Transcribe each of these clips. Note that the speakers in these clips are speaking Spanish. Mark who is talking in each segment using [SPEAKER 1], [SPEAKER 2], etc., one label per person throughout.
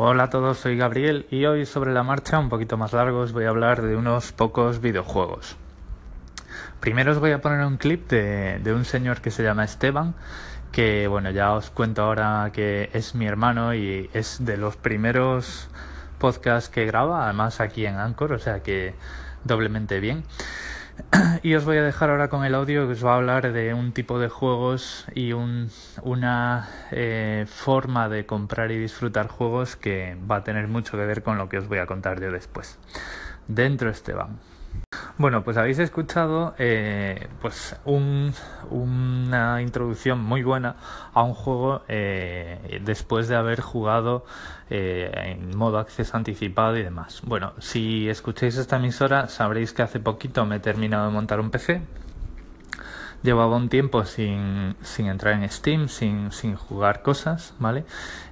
[SPEAKER 1] Hola a todos, soy Gabriel y hoy sobre la marcha, un poquito más largo, os voy a hablar de unos pocos videojuegos. Primero os voy a poner un clip de, un señor que se llama Esteban, que bueno, ya os cuento ahora que es mi hermano y es de los primeros podcasts que graba, además aquí en Anchor, o sea que doblemente bien. Y os voy a dejar ahora con el audio que os va a hablar de un tipo de juegos y una eh, forma de comprar y disfrutar juegos que va a tener mucho que ver con lo que os voy a contar yo después. Dentro Esteban. Bueno, pues habéis escuchado eh, pues una introducción muy buena a un juego eh, después de haber jugado eh, en modo acceso anticipado y demás. Bueno, si escucháis esta emisora sabréis que hace poquito me he terminado de montar un PC llevaba un tiempo sin, sin entrar en Steam, sin, sin jugar cosas, ¿vale?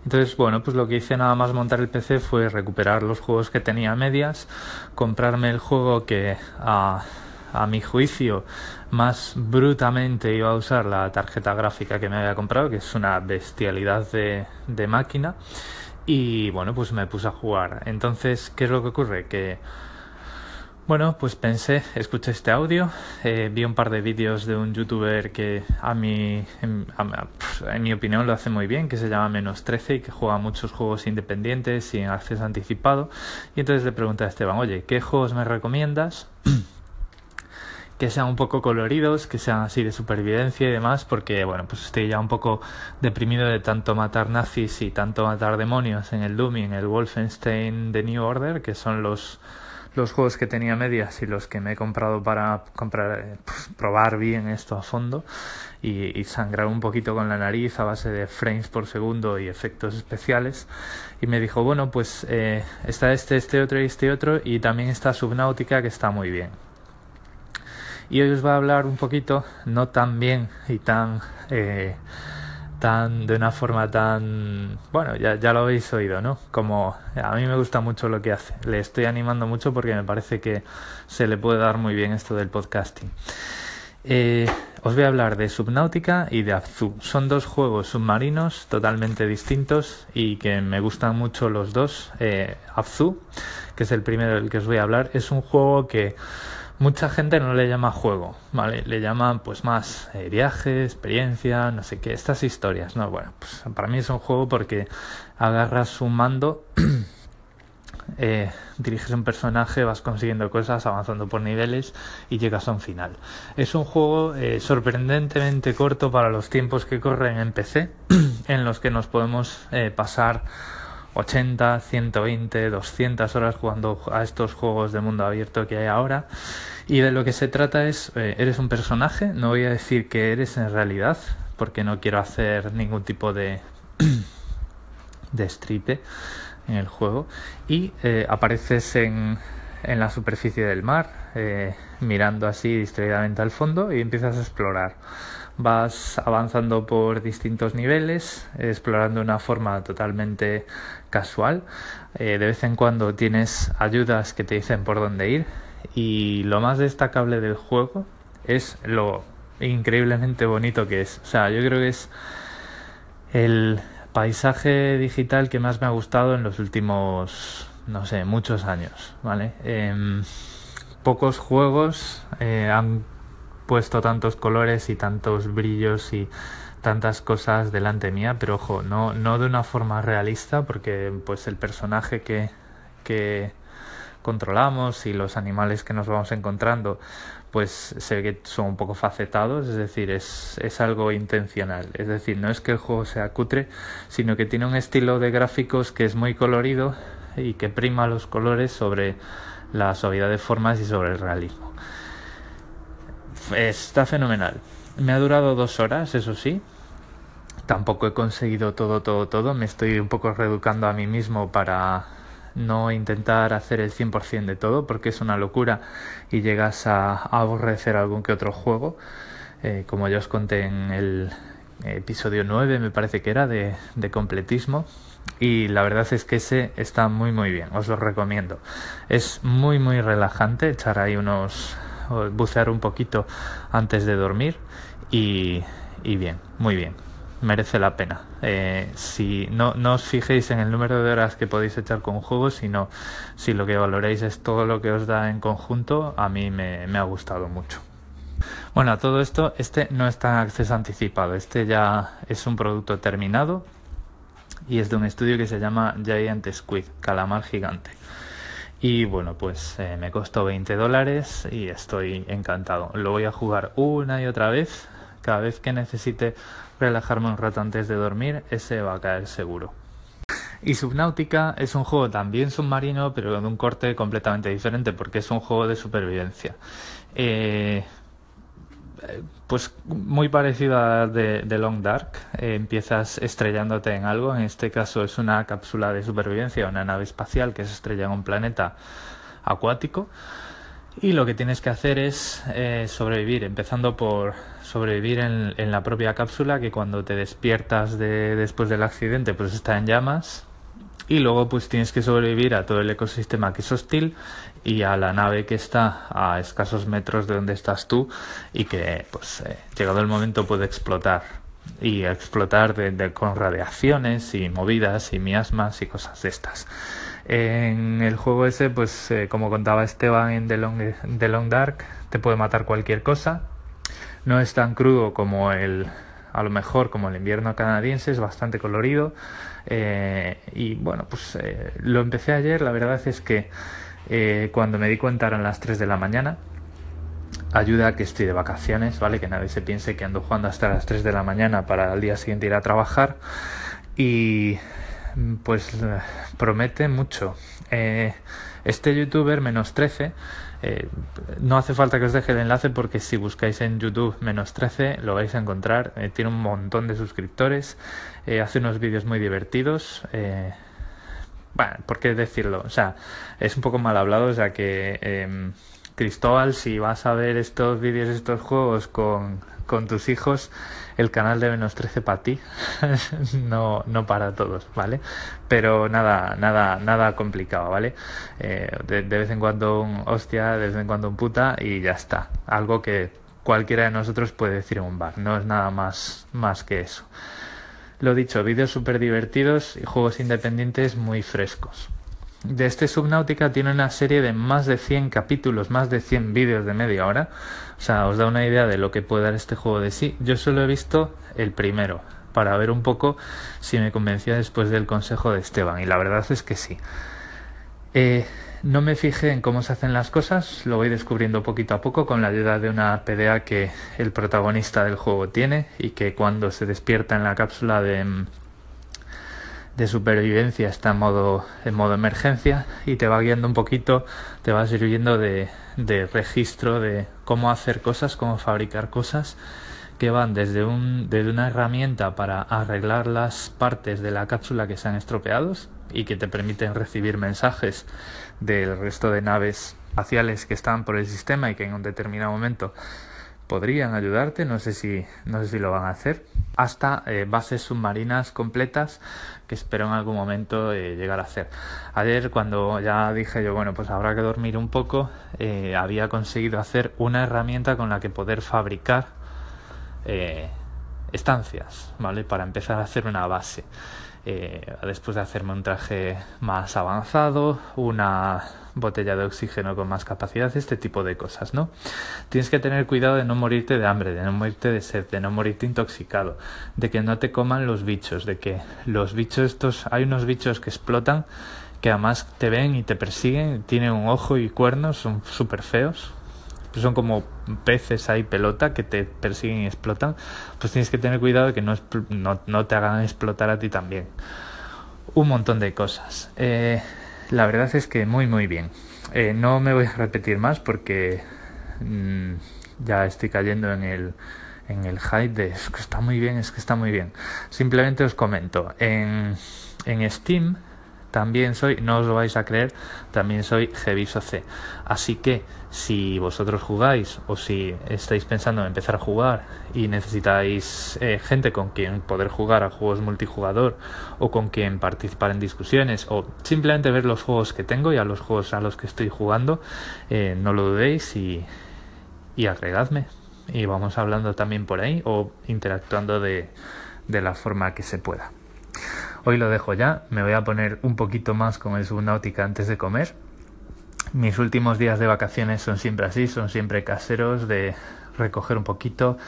[SPEAKER 1] Entonces, bueno, pues lo que hice nada más montar el PC fue recuperar los juegos que tenía a medias, comprarme el juego que a, a mi juicio más brutamente iba a usar la tarjeta gráfica que me había comprado, que es una bestialidad de, de máquina. Y bueno, pues me puse a jugar. Entonces, ¿qué es lo que ocurre? Que bueno, pues pensé, escuché este audio, eh, vi un par de vídeos de un youtuber que a mi, en, mi opinión lo hace muy bien, que se llama Menos 13 y que juega muchos juegos independientes y en acceso anticipado. Y entonces le pregunté a Esteban, oye, ¿qué juegos me recomiendas? que sean un poco coloridos, que sean así de supervivencia y demás, porque bueno, pues estoy ya un poco deprimido de tanto matar nazis y tanto matar demonios en el Doom y en el Wolfenstein The New Order, que son los los juegos que tenía medias y los que me he comprado para comprar, eh, pues, probar bien esto a fondo y, sangrar un poquito con la nariz a base de frames por segundo y efectos especiales. Y me dijo, bueno, pues eh, está este, este otro y este otro y también está Subnautica que está muy bien. Y hoy os voy a hablar un poquito, no tan bien y tan... Eh, tan de una forma tan bueno ya, ya lo habéis oído no como a mí me gusta mucho lo que hace le estoy animando mucho porque me parece que se le puede dar muy bien esto del podcasting eh, os voy a hablar de Subnautica y de Abzu. Son dos juegos submarinos totalmente distintos y que me gustan mucho los dos. Eh, Abzu, que es el primero del que os voy a hablar, es un juego que mucha gente no le llama juego, ¿vale? Le llaman pues más eh, viaje, experiencia, no sé qué, estas historias, ¿no? Bueno, pues para mí es un juego porque agarras un mando, eh, diriges un personaje, vas consiguiendo cosas, avanzando por niveles y llegas a un final. Es un juego eh, sorprendentemente corto para los tiempos que corren en PC, en los que nos podemos pasar 80, 120, 200 horas jugando a estos juegos de mundo abierto que hay ahora. Y de lo que se trata es, eh, eres un personaje, no voy a decir que eres en realidad, porque no quiero hacer ningún tipo de, de stripe en el juego. Y eh, apareces en, en la superficie del mar, eh, mirando así distraídamente al fondo y empiezas a explorar vas avanzando por distintos niveles, explorando de una forma totalmente casual. Eh, de vez en cuando tienes ayudas que te dicen por dónde ir y lo más destacable del juego es lo increíblemente bonito que es. O sea, yo creo que es el paisaje digital que más me ha gustado en los últimos, no sé, muchos años, ¿vale? Em, pocos juegos eh, han puesto tantos colores y tantos brillos y tantas cosas delante mía, pero ojo, no, no de una forma realista, porque pues el personaje que, que controlamos y los animales que nos vamos encontrando, pues se ve que son un poco facetados, es decir, es, es algo intencional. Es decir, no es que el juego sea cutre, sino que tiene un estilo de gráficos que es muy colorido y que prima los colores sobre la suavidad de formas y sobre el realismo. Está fenomenal. Me ha durado dos horas, eso sí. Tampoco he conseguido todo, todo, todo. Me estoy un poco reeducando a mí mismo para no intentar hacer el 100% de todo, porque es una locura y llegas a, aborrecer algún que otro juego. Eh, como ya os conté en el episodio 9, me parece que era, de, de completismo. Y la verdad es que ese está muy muy bien, os lo recomiendo. Es muy muy relajante echar ahí unos bucear un poquito antes de dormir y, bien, muy bien. merece la pena. Eh, si no, os fijéis en el número de horas que podéis echar con juegos, sino si lo que valoréis es todo lo que os da en conjunto, a mí me, me ha gustado mucho. Bueno, a todo esto, este no está en acceso anticipado, este ya es un producto terminado y es de un estudio que se llama Giant Squid, Calamar Gigante. Y bueno, pues eh, me costó 20 dólares y estoy encantado. Lo voy a jugar una y otra vez. Cada vez que necesite relajarme un rato antes de dormir, ese va a caer seguro. Y Subnautica es un juego también submarino, pero de un corte completamente diferente, porque es un juego de supervivencia. Eh, pues muy parecido a The, Long Dark. Eh, empiezas estrellándote en algo. En este caso es una cápsula de supervivencia, una nave espacial que se estrella en un planeta acuático. Y lo que tienes que hacer es eh, sobrevivir, empezando por sobrevivir en, la propia cápsula, que cuando te despiertas de, después del accidente, pues está en llamas. Y luego pues tienes que sobrevivir a todo el ecosistema que es hostil y a la nave que está a escasos metros de donde estás tú y que pues eh, llegado el momento puede explotar y explotar con radiaciones y movidas y miasmas y cosas de estas. En el juego ese, pues eh, como contaba Esteban en The Long, The Long Dark, te puede matar cualquier cosa. No es tan crudo como el, a lo mejor como el invierno canadiense, es bastante colorido. Eh, y bueno, pues lo empecé ayer, la verdad es que eh, cuando me di cuenta eran las 3 de la mañana. Ayuda a que estoy de vacaciones, ¿vale? Que nadie se piense que ando jugando hasta las 3 de la mañana para al día siguiente ir a trabajar. Y pues promete mucho. Eh, este youtuber menos 13, eh, no hace falta que os deje el enlace porque si buscáis en YouTube menos 13 lo vais a encontrar. tiene un montón de suscriptores, hace unos vídeos muy divertidos bueno, ¿por qué decirlo? O sea, es un poco mal hablado, o sea que eh, Cristóbal, si vas a ver estos vídeos, estos juegos con, con tus hijos, el canal de menos 13 para ti, no, no para todos, ¿vale? Pero nada, nada, nada complicado, ¿vale? Eh, de, vez en cuando un hostia, de vez en cuando un puta y ya está. Algo que cualquiera de nosotros puede decir en un bar, no es nada más, más que eso. Lo dicho, vídeos súper divertidos y juegos independientes muy frescos. De este Subnautica tiene una serie de más de 100 capítulos, más de 100 vídeos de media hora. O sea, os da una idea de lo que puede dar este juego de sí. Yo solo he visto el primero, para ver un poco si me convencía después del consejo de Esteban. Y la verdad es que sí. Eh, no me fijé en cómo se hacen las cosas, lo voy descubriendo poquito a poco con la ayuda de una PDA que el protagonista del juego tiene y que cuando se despierta en la cápsula de, de supervivencia está en modo, en modo emergencia y te va guiando un poquito, te va sirviendo de, de registro de cómo hacer cosas, cómo fabricar cosas que van desde, un, desde una herramienta para arreglar las partes de la cápsula que se han estropeados y que te permiten recibir mensajes del resto de naves espaciales que están por el sistema y que en un determinado momento podrían ayudarte, no sé si, no sé si lo van a hacer, hasta eh, bases submarinas completas que espero en algún momento eh, llegar a hacer. Ayer cuando ya dije yo, bueno, pues habrá que dormir un poco, eh, había conseguido hacer una herramienta con la que poder fabricar estancias, ¿vale? Para empezar a hacer una base. Eh, después de hacerme un traje más avanzado, una botella de oxígeno con más capacidad, este tipo de cosas, ¿no? Tienes que tener cuidado de no morirte de hambre, de no morirte de sed, de no morirte intoxicado, de que no te coman los bichos, de que los bichos estos, hay unos bichos que explotan que además te ven y te persiguen, tienen un ojo y cuernos, son súper feos, son como peces ahí pelota que te persiguen y explotan, pues tienes que tener cuidado de que no, no, te hagan explotar a ti también. Un montón de cosas. Eh, la verdad es que muy muy bien. Eh, no me voy a repetir más porque mm, ya estoy cayendo en el, en el hype de es que está muy bien, es que está muy bien. Simplemente os comento, en, en Steam también soy, no os lo vais a creer, también soy Geviso C. Así que si vosotros jugáis o si estáis pensando en empezar a jugar y necesitáis eh, gente con quien poder jugar a juegos multijugador o con quien participar en discusiones o simplemente ver los juegos que tengo y a los juegos a los que estoy jugando, eh, no lo dudéis y, y agregadme. Y vamos hablando también por ahí o interactuando de, de la forma que se pueda. Hoy lo dejo ya, me voy a poner un poquito más con el Subnautica antes de comer. Mis últimos días de vacaciones son siempre así, son siempre caseros de recoger un poquito,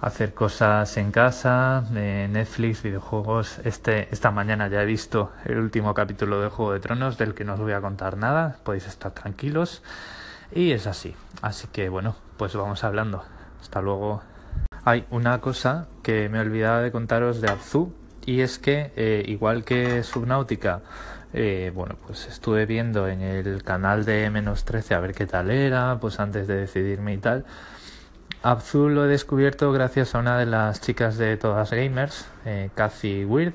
[SPEAKER 1] hacer cosas en casa, de Netflix, videojuegos. Este, esta mañana ya he visto el último capítulo de Juego de Tronos del que no os voy a contar nada, podéis estar tranquilos. Y es así. Así que bueno, pues vamos hablando. Hasta luego. Hay una cosa que me he olvidado de contaros de Abzu y es que eh, igual que Subnautica, eh, bueno, pues estuve viendo en el canal de menos 13 a ver qué tal era, pues antes de decidirme y tal. Abzu lo he descubierto gracias a una de las chicas de todas gamers, eh, Cathy Weird.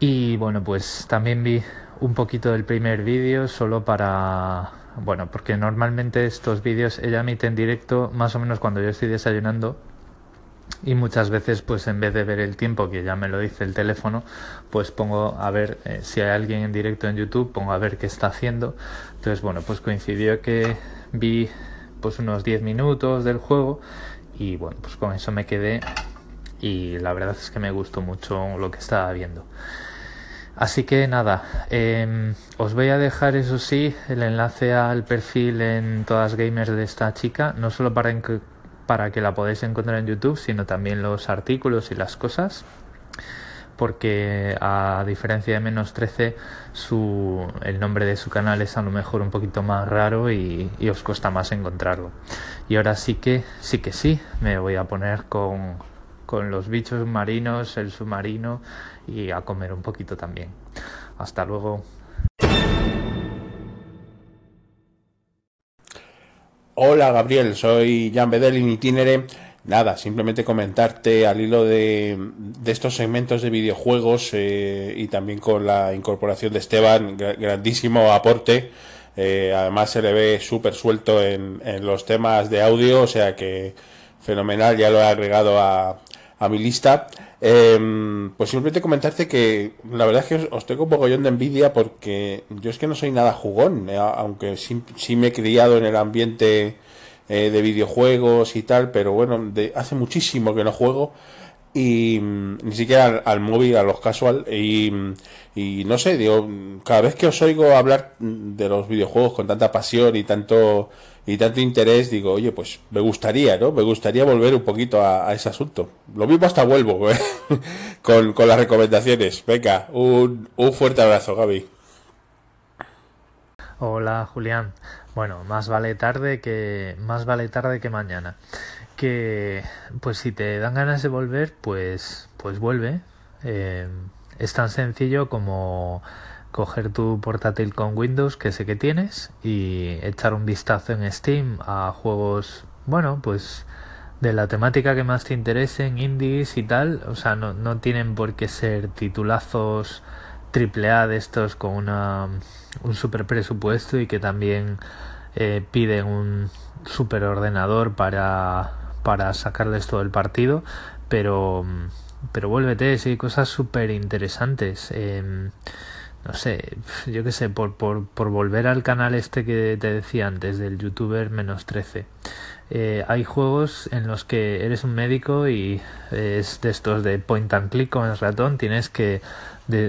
[SPEAKER 1] Y bueno, pues también vi un poquito del primer vídeo solo para bueno, porque normalmente estos vídeos ella emite en directo más o menos cuando yo estoy desayunando y muchas veces pues en vez de ver el tiempo que ya me lo dice el teléfono pues pongo a ver eh, si hay alguien en directo en YouTube pongo a ver qué está haciendo. Entonces bueno pues coincidió que vi pues unos 10 minutos del juego y bueno pues con eso me quedé y la verdad es que me gustó mucho lo que estaba viendo. Así que nada, em, os voy a dejar eso sí el enlace al perfil en todas gamers de esta chica, no solo para, para que la podáis encontrar en YouTube, sino también los artículos y las cosas, porque a diferencia de menos 13, su, el nombre de su canal es a lo mejor un poquito más raro y, os cuesta más encontrarlo. Y ahora sí que, sí que sí, me voy a poner con, con los bichos marinos, el submarino y a comer un poquito también. Hasta luego.
[SPEAKER 2] Hola Gabriel, soy Jan Bedel in Itinere. Nada, simplemente comentarte al hilo de, estos segmentos de videojuegos eh, y también con la incorporación de Esteban, grandísimo aporte. Eh, además se le ve súper suelto en, en, los temas de audio, o sea que fenomenal, ya lo he agregado a, a mi lista. Eh, pues simplemente comentarte que la verdad es que os, tengo un poco de envidia porque yo es que no soy nada jugón, eh, aunque sí, me he criado en el ambiente eh, de videojuegos y tal, pero bueno, de, hace muchísimo que no juego y mm, ni siquiera al, móvil, a los casual y, y, no sé, digo, cada vez que os oigo hablar de los videojuegos con tanta pasión y tanto y tanto interés, digo, oye, pues me gustaría, ¿no? Me gustaría volver un poquito a, ese asunto. Lo mismo hasta vuelvo ¿eh? con, con, las recomendaciones. Venga, un, un fuerte abrazo, Gaby.
[SPEAKER 1] Hola, Julián. Bueno, más vale tarde que más vale tarde que mañana. Que pues si te dan ganas de volver, pues pues vuelve. Eh, es tan sencillo como coger tu portátil con Windows que sé que tienes y echar un vistazo en Steam a juegos, bueno, pues de la temática que más te interesen, indies y tal, o sea, no, no tienen por qué ser titulazos triple A de estos con una, un super presupuesto y que también eh, piden un super ordenador para, para sacarles todo el partido, pero, pero vuélvete, sí, cosas súper interesantes. Eh, no sé, yo qué sé, por, por, por, volver al canal este que te decía antes, del youtuber menos 13. Eh, hay juegos en los que eres un médico y es de estos de point and click con el ratón, tienes que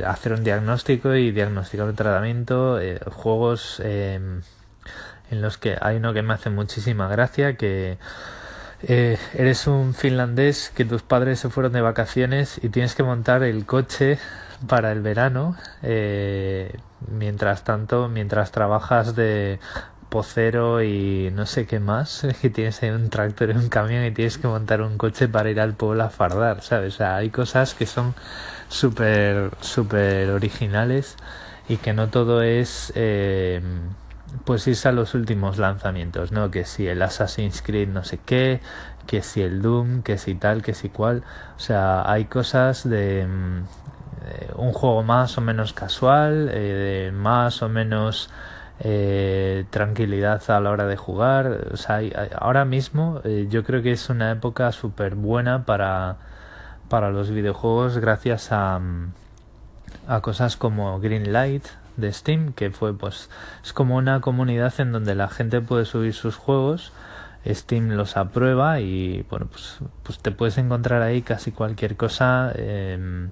[SPEAKER 1] hacer un diagnóstico y diagnosticar un tratamiento. Eh, juegos em, en los que hay uno que me hace muchísima gracia que eh, eres un finlandés que tus padres se fueron de vacaciones y tienes que montar el coche para el verano. Eh, mientras tanto, mientras trabajas de pocero y no sé qué más, que tienes ahí un tractor y un camión y tienes que montar un coche para ir al pueblo a fardar, ¿sabes? O sea, hay cosas que son súper, súper originales y que no todo es... Eh, pues irse a los últimos lanzamientos, ¿no? Que si el Assassin's Creed no sé qué, que si el Doom, que si tal, que si cual. O sea, hay cosas de, mm, eh, un juego más o menos casual, eh, más o menos eh, tranquilidad a la hora de jugar. O sea, ahora mismo yo creo que es una época súper buena para, para los videojuegos gracias a, a cosas como Greenlight de Steam, que fue pues es como una comunidad en donde la gente puede subir sus juegos Steam los aprueba y bueno, pues, pues te puedes encontrar ahí casi cualquier cosa em,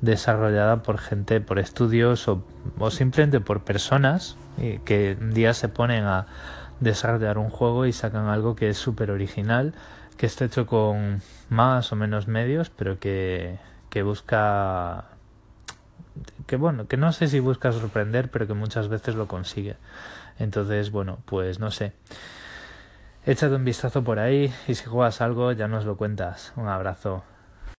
[SPEAKER 1] desarrollada por gente, por estudios o, o simplemente por personas que un día se ponen a desarrollar un juego y sacan algo que es súper original, que está hecho con más o menos medios, pero que, que busca que bueno, que no sé si busca sorprender, pero que muchas veces lo consigue. Entonces, bueno, pues no sé. Échate un vistazo por ahí y si juegas algo ya nos lo cuentas. Un abrazo.